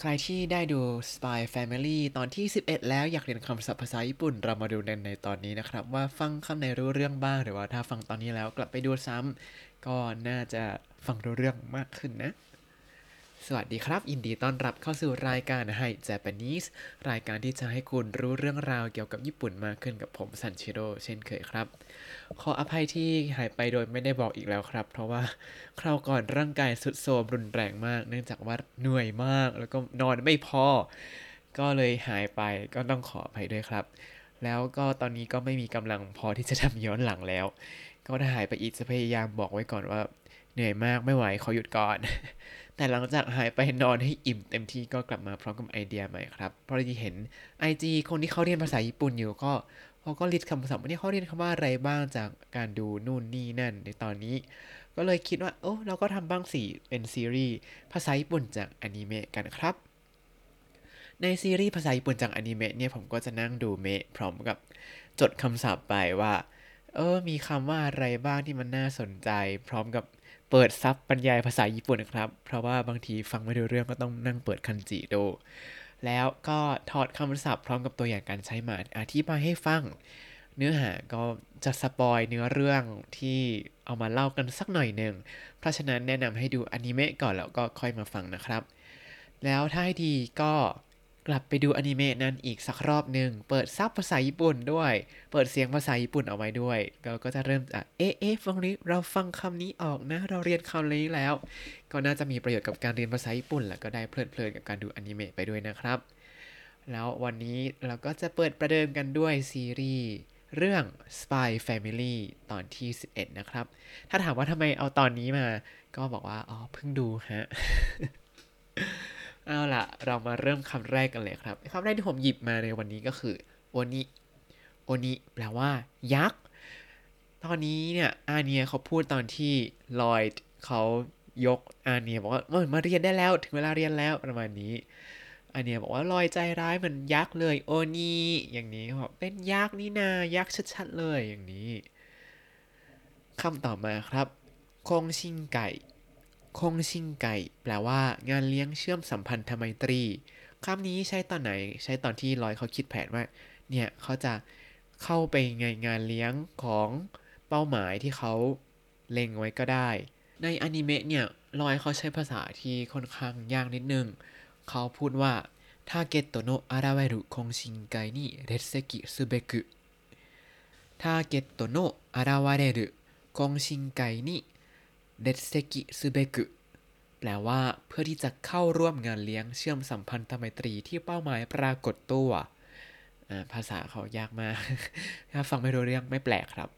ใครที่ได้ดู Spy Family ตอนที่ 11 แล้วอยากเรียนคำศัพท์ภาษาญี่ปุ่น เรามาดูในในตอนนี้นะครับ ว่าฟังคำไหนรู้เรื่องบ้าง หรือว่าถ้าฟังตอนนี้แล้วกลับไปดูซ้ำก็น่าจะฟังรู้เรื่องมากขึ้นนะ สวัสดีครับยินดีต้อนรับเข้าสู่รายการให้ Japanese รายการที่จะให้คุณรู้เรื่องราวเกี่ยวกับญี่ปุ่นมากขึ้นกับผมซันชิโร่เช่นเคยครับ ขออภัยที่หายไปโดยไม่ได้บอกอีกแล้วครับ เพราะว่าคราวก่อนร่างกายสุดโทรมรุนแรงมาก เนื่องจากว่าเหนื่อยมาก แล้วก็นอนไม่พอ ก็เลยหายไปก็ต้องขออภัยด้วยครับ แล้วก็ตอนนี้ก็ไม่มีกำลังพอที่จะทำย้อนหลังแล้ว ก็ถ้าหายไปอีกจะพยายามบอกไว้ก่อนว่า เหนื่อยมากไม่ไหวขอหยุดก่อน แต่หลังจากหายไปนอนให้อิ่มเต็มที่ก็กลับมาพร้อมกับไอเดียใหม่ครับเพราะที่เห็น IG คนที่เขาเรียนภาษาญี่ปุ่นอยู่ก็เขาก็ list คำศัพท์ว่าเนี่ยเขาเรียนคำว่าอะไรบ้างจากการดูนู่นนี่นั่นในตอนนี้ ก็เลยคิดว่าโอ้เราก็ทำบ้างสิเป็นซีรีส์ภาษาญี่ปุ่นจากอนิเมะกันครับ ในซีรีส์ภาษาญี่ปุ่นจากอนิเมะเนี่ยผมก็จะนั่งดูเมะพร้อมกับจดคำศัพท์ไปว่า เออ มีคำว่าอะไรบ้างที่มันน่าสนใจ พร้อมกับเปิดซับบรรยายภาษาญี่ปุ่นนะครับ เพราะว่าบางทีฟังไม่รู้เรื่องก็ต้องนั่งเปิดคันจิดู แล้วก็ถอดคำศัพท์พร้อมกับตัวอย่างการใช้มาอธิบายให้ฟัง เนื้อหาก็จะสปอยเนื้อเรื่องที่เอามาเล่ากันสักหน่อยหนึ่ง เพราะฉะนั้นแนะนำให้ดูอนิเมะก่อนแล้วก็ค่อยมาฟังนะครับ แล้วถ้าให้ดีก็ กลับไปดูอนิเมะนั้นอีกสักรอบหนึ่งเปิดซับภาษาญี่ปุ่นด้วย เปิดเสียงภาษาญี่ปุ่นเอาไว้ด้วยเราก็จะเริ่มจากเอ๊ะเอ๊ะฟังนี้เราฟังคำนี้ออกนะ เราเรียนคำนี้แล้ว ก็น่าจะมีประโยชน์กับการเรียนภาษาญี่ปุ่น แล้วก็ได้เพลิดเพลินกับการดูอนิเมะไปด้วยนะครับ แล้ววันนี้เราก็จะเปิดประเดิมกันด้วยซีรีส์เรื่อง Spy Family ตอนที่ 11 นะครับ ถ้าถามว่าทำไมเอาตอนนี้มา ก็บอกว่า อ๋อ เพิ่งดูฮะ เอาล่ะเรามาเริ่มคำแรกกันเลยครับคำแรกที่ผมหยิบมาในวันนี้ก็คือโอนิโอนิแปลว่า ยักษ์ ตอนนี้เนี่ยอาเนียเขาพูดตอนที่ลอยด์เขายกอาเนียบอกว่าเออมาเรียนได้แล้วถึงเวลาเรียนแล้วประมาณนี้อาเนียบอกว่าลอยใจร้ายเหมือนยักษ์เลยโอนีอย่างนี้บอกเป็นยักษ์นี่นายักษ์ชัดๆเลยอย่างนี้คำต่อมาครับ คงชิงไก่ คงชิงไก่แปลว่างานเลี้ยงเชื่อมสัมพันธไมตรีคำนี้ใช้ตอนไหน ใช้ตอนที่ลอยเขาคิดแผนว่า เนี่ยเขาจะเข้าไปในงานเลี้ยงของเป้าหมายที่เขาเล็งไว้ก็ได้ ในอนิเมะเนี่ยลอยด์เขาใช้ภาษาที่ค่อนข้างยากนิดนึง เขาพูดว่าターゲットの現れる懇親会に列席すべく ターゲットの現れる懇親会に列席すべく แปลว่าเพื่อที่จะเข้าร่วมงานเลี้ยงเชื่อมสัมพันธไมตรีที่เป้าหมายปรากฏตัวภาษาเขายากมากฟังไม่รู้เรื่องไม่แปลกครับ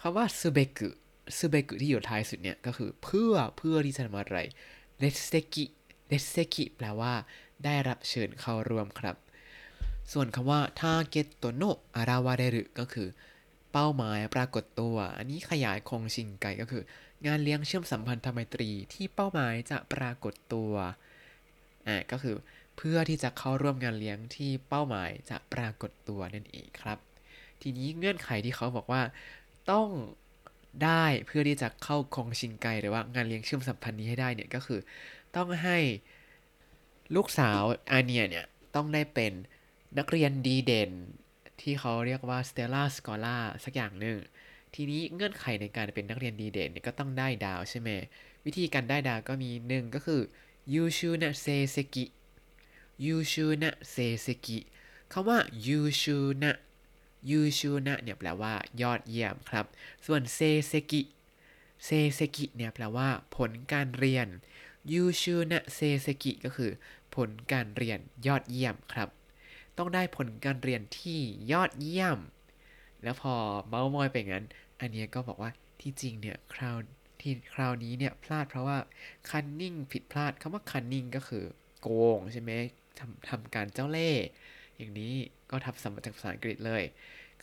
คำว่าすべく すべく ที่อยู่ท้ายสุดเนี่ยก็คือเพื่อเพื่อที่จะทำอะไรเดสเซกิเดสเซกิแปลว่า ได้รับเชิญเข้าร่วมครับ ส่วนคำว่าターゲットの現れる ก็คือ เป้าหมายปรากฏตัว อันนี้ขยาย懇親会 ก็คือ งานเลี้ยงเชื่อมสัมพันธไมตรีที่เป้าหมายจะปรากฏตัวอ่าก็คือเพื่อที่จะเข้าร่วมงานเลี้ยงที่เป้าหมายจะปรากฏตัวนั่นเองครับ ทีนี้เงื่อนไขที่เขาบอกว่า ต้องได้เพื่อที่จะเข้าคงชิงไกหรือว่างานเลี้ยงเชื่อมสัมพันธ์นี้ให้ได้เนี่ยก็คือ ต้องให้ลูกสาวอาเนียเนี่ยต้องได้เป็นนักเรียนดีเด่นที่เขาเรียกว่า Stella Scholar สักอย่างหนึ่ง ทีนี้เงื่อนไขในการเป็นนักเรียนดีเด่นเนี่ยก็ต้องได้ดาวใช่ไหมวิธีการได้ดาวก็มีหนึ่งก็คือยูชูนะเซเซกิ優秀な成績 คำว่า 優秀な 優秀な เนี่ยแปลว่ายอดเยี่ยมครับ ส่วน成績 成績 เนี่ยแปลว่า ผลการเรียน優秀な成績 ก็คือ ผลการเรียนยอดเยี่ยมครับ ต้องได้ผลการเรียนที่ยอดเยี่ยม แล้วพอเม้าท์มอยไปงั้น อันนี้ก็บอกว่าที่จริงเนี่ยคราวที่คราวนี้เนี่ยพลาดเพราะว่าคันนิ่งผิดพลาดคำว่าคันนิ่งก็คือโกงใช่ไหมทำทำการเจ้าเล่ห์อย่างนี้ก็ทับศัพท์มาจากภาษาอังกฤษเลย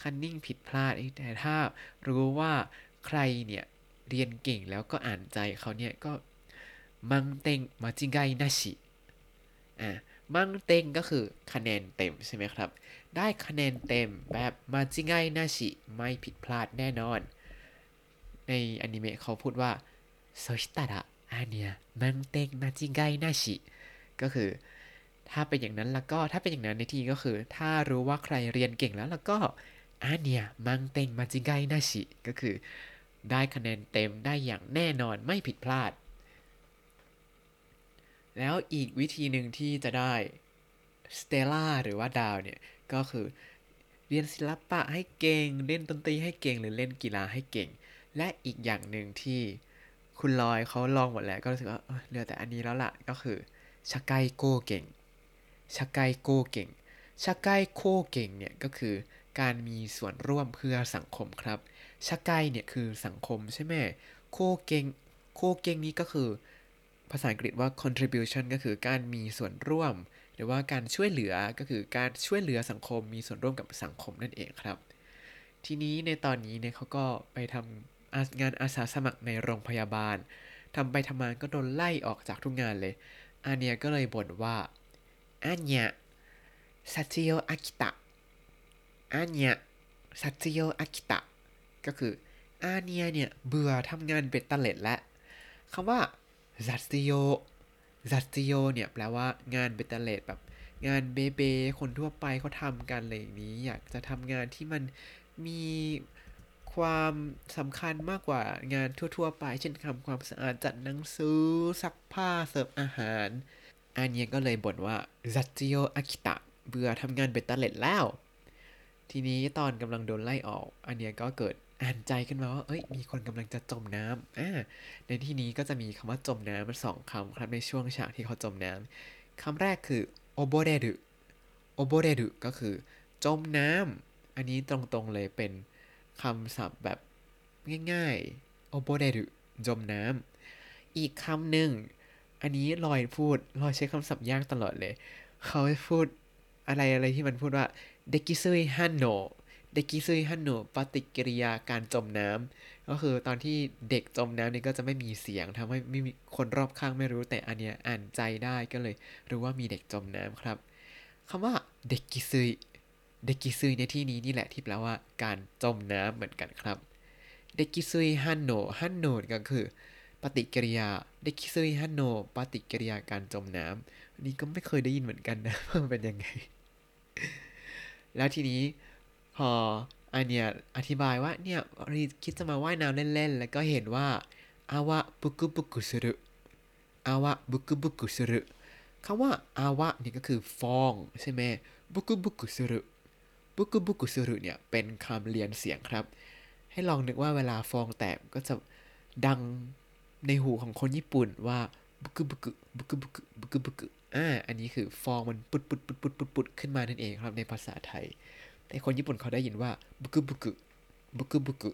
คันนิ่งผิดพลาดแต่ถ้ารู้ว่าใครเนี่ยเรียนเก่งแล้วก็อ่านใจเขาเนี่ยก็มังเต็งมาจิงไกนาชิอะมังเต็งก็คือคะแนนเต็มใช่ไหมครับ ได้คะแนนเต็มแบบมาจิงไกนาชิไม่ผิดพลาดแน่นอน ในอนิเมะเขาพูดว่าโซชิตะระอาเนียมังเต็งมาจิงไกนาชิก็คือ ถ้าเป็นอย่างนั้นแล้วก็ถ้าเป็นอย่างนั้นในที่ก็คือ ถ้ารู้ว่าใครเรียนเก่งแล้วแล้วก็อันเนี้ยมังเต็งมาจิงไกนาชิก็คือ ได้คะแนนเต็มได้อย่างแน่นอนไม่ผิดพลาด แล้วอีกวิธีหนึ่งที่จะได้สเตล่าหรือว่าดาวเนี่ย ก็คือเรียนศิลปะให้เก่ง เล่นดนตรีให้เก่ง หรือเล่นกีฬาให้เก่ง และอีกอย่างหนึ่งที่คุณลอยเขาลองหมดแล้วก็รู้สึกว่าเหลือแต่อันนี้แล้วล่ะก็คือชักไกโก้เก่งชักไกโก้เก่งชักไกโก้เก่งเนี่ยก็คือการมีส่วนร่วมเพื่อสังคมครับชักไกเนี่ยคือสังคมใช่ไหมโคเก่งโคเก่งนี้ก็คือ ภาษาอังกฤษว่า contribution ก็คือการมีส่วนร่วม หรือว่าการช่วยเหลือก็คือการช่วยเหลือสังคมมีส่วนร่วมกับสังคมนั่นเองครับ ทีนี้ในตอนนี้เนี่ยเขาก็ไปทำอางานอาสาสมัครในโรงพยาบาลทำไปทำมาก็โดนไล่ออกจากทุกงานเลยอาเนียก็เลยบ่นว่าอาเนียซัตโยอากิตะอาเนียซัตโยอากิตะก็คืออาเนียเนี่ยเบื่อทำงานเบ็ดเล็ดแล้วคำว่าซัตโย ซัตโยเนี่ยแปลว่างานเบ็ดเตล็ดแบบงานเบ๊เบ๊คนทั่วไปเขาทำกันอะไรอย่างนี้ อยากจะทำงานที่มันมีความสำคัญมากกว่างานทั่ว ๆ ไป เช่นทำความสะอาดจัดหนังสือซักผ้าเสิร์ฟอาหารอาเนียก็เลยบ่นว่า雑用飽きた เบื่อทำงานเบ็ดเตล็ดแล้ว ทีนี้ตอนกำลังโดนไล่ออกอาเนียก็เกิด อ่านใจขึ้นมาว่าเอ้ยมีคนกำลังจะจมน้ำอ่าในที่นี้ก็จะมีคำว่าจมน้ำมันสองคำครับในช่วงฉากที่เขาจมน้ำคำแรกคือโอโบเรรุโอโบเรรุก็คือ จมน้ำอันนี้ตรงๆเลยเป็นคำศัพท์แบบง่ายๆโอโบเรรุจมน้ำอีกคำหนึ่งอันนี้ลอยพูดลอยใช้คำศัพท์ยากตลอดเลย เขาพูดอะไรอะไรที่มันพูดว่าเดกิซุยฮันโน เดกิซุยฮันโนปฏิกิริยาการจมน้ำก็คือตอนที่เด็กจมน้ำนี่ก็จะไม่มีเสียงทำให้ไม่มีคนรอบข้างไม่รู้แต่อันเนี้ยอ่านใจได้ก็เลยรู้ว่ามีเด็กจมน้ำครับคำว่าเด็กกิซุยเด็กกิซุยในที่นี้นี่แหละที่แปลว่าการจมน้ำเหมือนกันครับเด็กกิซุยฮันโนฮันโนก็คือ ปฏิกิริยาเด็กกิซุยฮันโนปฏิกิริยาการจมน้ำอันนี้ก็ไม่เคยได้ยินเหมือนกันนะว่ามันเป็นยังไง แล้วทีนี้ พออันเนี้ยอธิบายว่าเนี่ยรีคิดจะมาว่ายน้ำเล่นๆ แล้วก็เห็นว่าอาวะบุกุบุกุสุรุอาวะบุกุบุกุสุรุคำว่าอาวะนี่ก็คือฟองใช่ไหมบุกุบุกุสุรุบุกุบุกุสุรุเนี่ยเป็นคำเรียนเสียงครับ ให้ลองนึกว่าเวลาฟองแตกก็จะดังในหูของคนญี่ปุ่นว่าบุกุบุกุบุกุบุกุบุกุบุกุอ่าอันนี้คือฟองมันปุดปุดปุดปุดปุดปุดขึ้นมานั่นเองครับในภาษาไทย แต่คนญี่ปุ่นเขาได้ยินว่าぶくぶくぶくぶく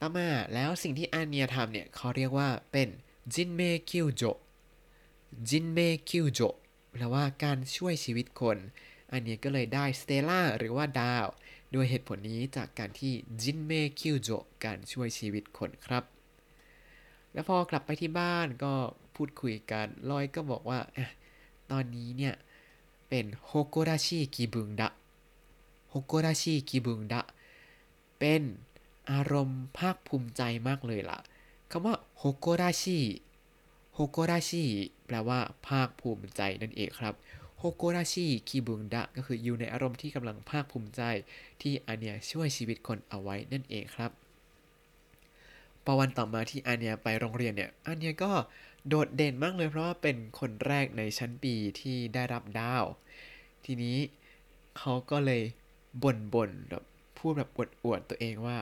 ต่อมาแล้วสิ่งที่อาเนียทำเนี่ยเขาเรียกว่าเป็น人命救助 人命救助 แปลว่าการช่วยชีวิตคนอันเนี้ยก็เลยได้ Stella หรือว่าดาวด้วยเหตุผลนี้จากการที่人命救助 การช่วยชีวิตคนครับ แล้วพอกลับไปที่บ้านก็พูดคุยกันลอยก็บอกว่าอตอนนี้เนี่ย เป็นโฮโกราชิกิบุงดะโฮโกราชิกิบุงดะเป็นอารมณ์ภาคภูมิใจมากเลยล่ะคำว่าโฮโกราชิโฮโกราชิแปลว่า ภาคภูมิใจนั่นเองครับโฮโกราชิกิบุงดะก็คืออยู่ในอารมณ์ที่กำลังภาคภูมิใจ ที่อาเนียช่วยชีวิตคนเอาไว้นั่นเองครับ พอวันต่อมาที่อาเนียไปโรงเรียนเนี่ยอาเนียก็โดดเด่นมากเลยเพราะว่าเป็นคนแรกในชั้นปีที่ได้รับดาว ทีนี้เขาก็เลยบ่นบ่นแบบพูดแบบอวดอวดตัวเองว่า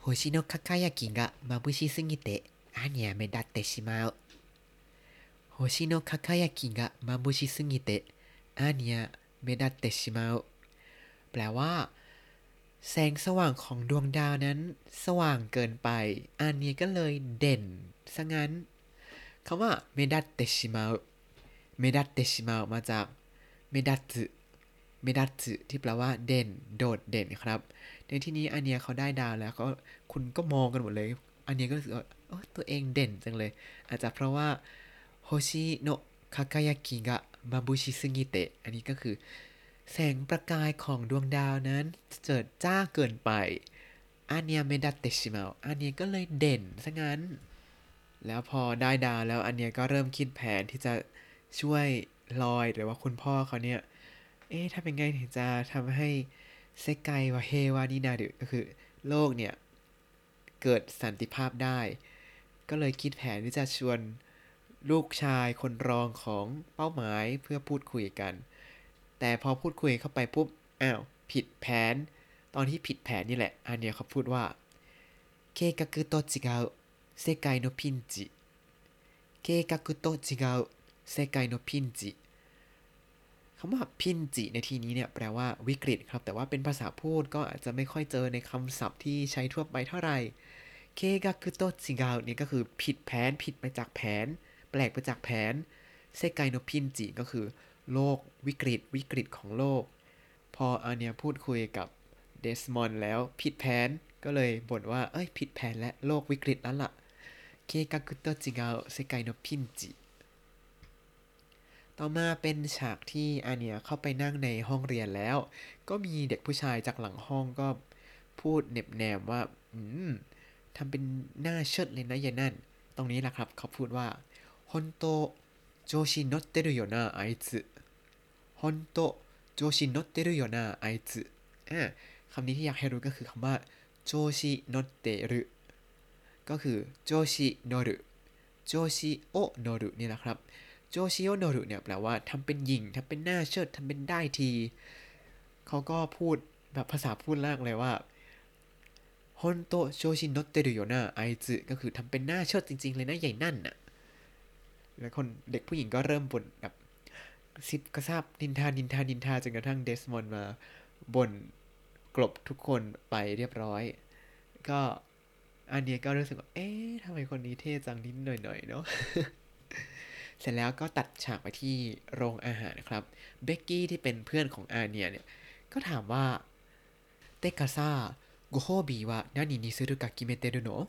星の輝きがまぶしすぎてアーニャ目立ってしまう 星の輝きがまぶしすぎてアーニャ目立ってしまう แปลว่า แสงสว่างของดวงดาวนั้น สว่างเกินไปอาเนียก็เลยเด่นซะงั้นคำว่า目立ってしまう 目立ってしまう มาจาก 目立つ 目立つ ที่แปลว่าเด่น โดดเด่นครับ ในที่นี้อาเนียเขาได้ดาวแล้วก็คนก็มองกันหมดเลย อาเนียก็รู้สึกว่าตัวเองเด่นจังเลย อาจจะเพราะว่า星の輝きがまぶしすぎて อันนี้ก็คือ แสงประกายของดวงดาวนั้นเจิดจ้าเกินไปอันเนียเมดัตเตชิมาอันเนียก็เลยเด่นซะงั้น แล้วพอได้ดาวแล้วอันเนียก็เริ่มคิดแผนที่จะช่วยลอยหรือว่าคุณพ่อเขาเนี่ย เอ๊ะทำยังไงถึงจะทำให้เซกไกวะเฮวานินาดึก็คือโลกเนี่ย เกิดสันติภาพได้ ก็เลยคิดแผนที่จะชวนลูกชายคนรองของเป้าหมายเพื่อพูดคุยกัน แต่พอพูดคุยเข้าไปปุ๊บ อ้าว ผิดแผน ตอนที่ผิดแผนนี่แหละ อันเนี้ยเขาพูดว่า計画と違う 世界のピンチ 計画と違う 世界のピンチ คำว่า ピンチ ในที่นี้เนี่ยแปลว่าวิกฤตครับ แต่ว่าเป็นภาษาพูดก็อาจจะไม่ค่อยเจอในคำศัพท์ที่ใช้ทั่วไปเท่าไหร่เคกักุโตจิกาเนี่ยก็คือผิดแผน ผิดไปจากแผน แปลกไปจากแผนเซกายโนพินจิก็คือ โลกวิกฤตวิกฤตของโลก พออาเนียพูดคุยกับเดสมอนแล้วผิดแผนก็เลยบ่นว่าเอ้ยผิดแผนและโลกวิกฤตแล้วล่ะเคกาคุโตจิกาเซไกโนพินจิ ต่อมาเป็นฉากที่อาเนียเข้าไปนั่งในห้องเรียนแล้ว ก็มีเด็กผู้ชายจากหลังห้องก็พูดเน็บแนมว่าอืมทำเป็นหน้าเชิดเลยนะยายนั่น ตรงนี้แหละครับเขาพูดว่าほんと調子乗ってるよなあいつ ほんと調子乗ってるよなあいつ คำนี้ที่อยากให้รู้ก็คือคำว่า調子乗ってる ก็คือ 調子乗る 調子を乗る นี่แหละครับ調子を乗る เนี่ยแปลว่าทำเป็นหยิ่งทำเป็นหน้าเชิดทำเป็นได้ทีเขาก็พูดแบบภาษาพูดแรกเลยว่าฮอนโตโจชินโนเตรุโยนะไอซึก็คือทำเป็นหน้าเชิดจริง ๆ เลยนะใหญ่นั่นน่ะ แล้วคนเด็กผู้หญิงก็เริ่มบ่นแบบ ซิดกระซาบดินทานินทานินทาจนกระทั่งเดสมอนมาบ่นกลบทุกคนไปเรียบร้อย ก็อันเนี้ยก็รู้สึกว่า เอ๊ะทำไมคนนี้เท่จังนิดหน่อยๆเนาะเสร็จแล้วก็ตัดฉากไปที่โรงอาหารครับ เบกกี้ที่เป็นเพื่อนของอาเนียเนี่ย ก็ถามว่า เตกาซาโกโฮบีวะนานินิซึรุกะกิเมเตโดโนะ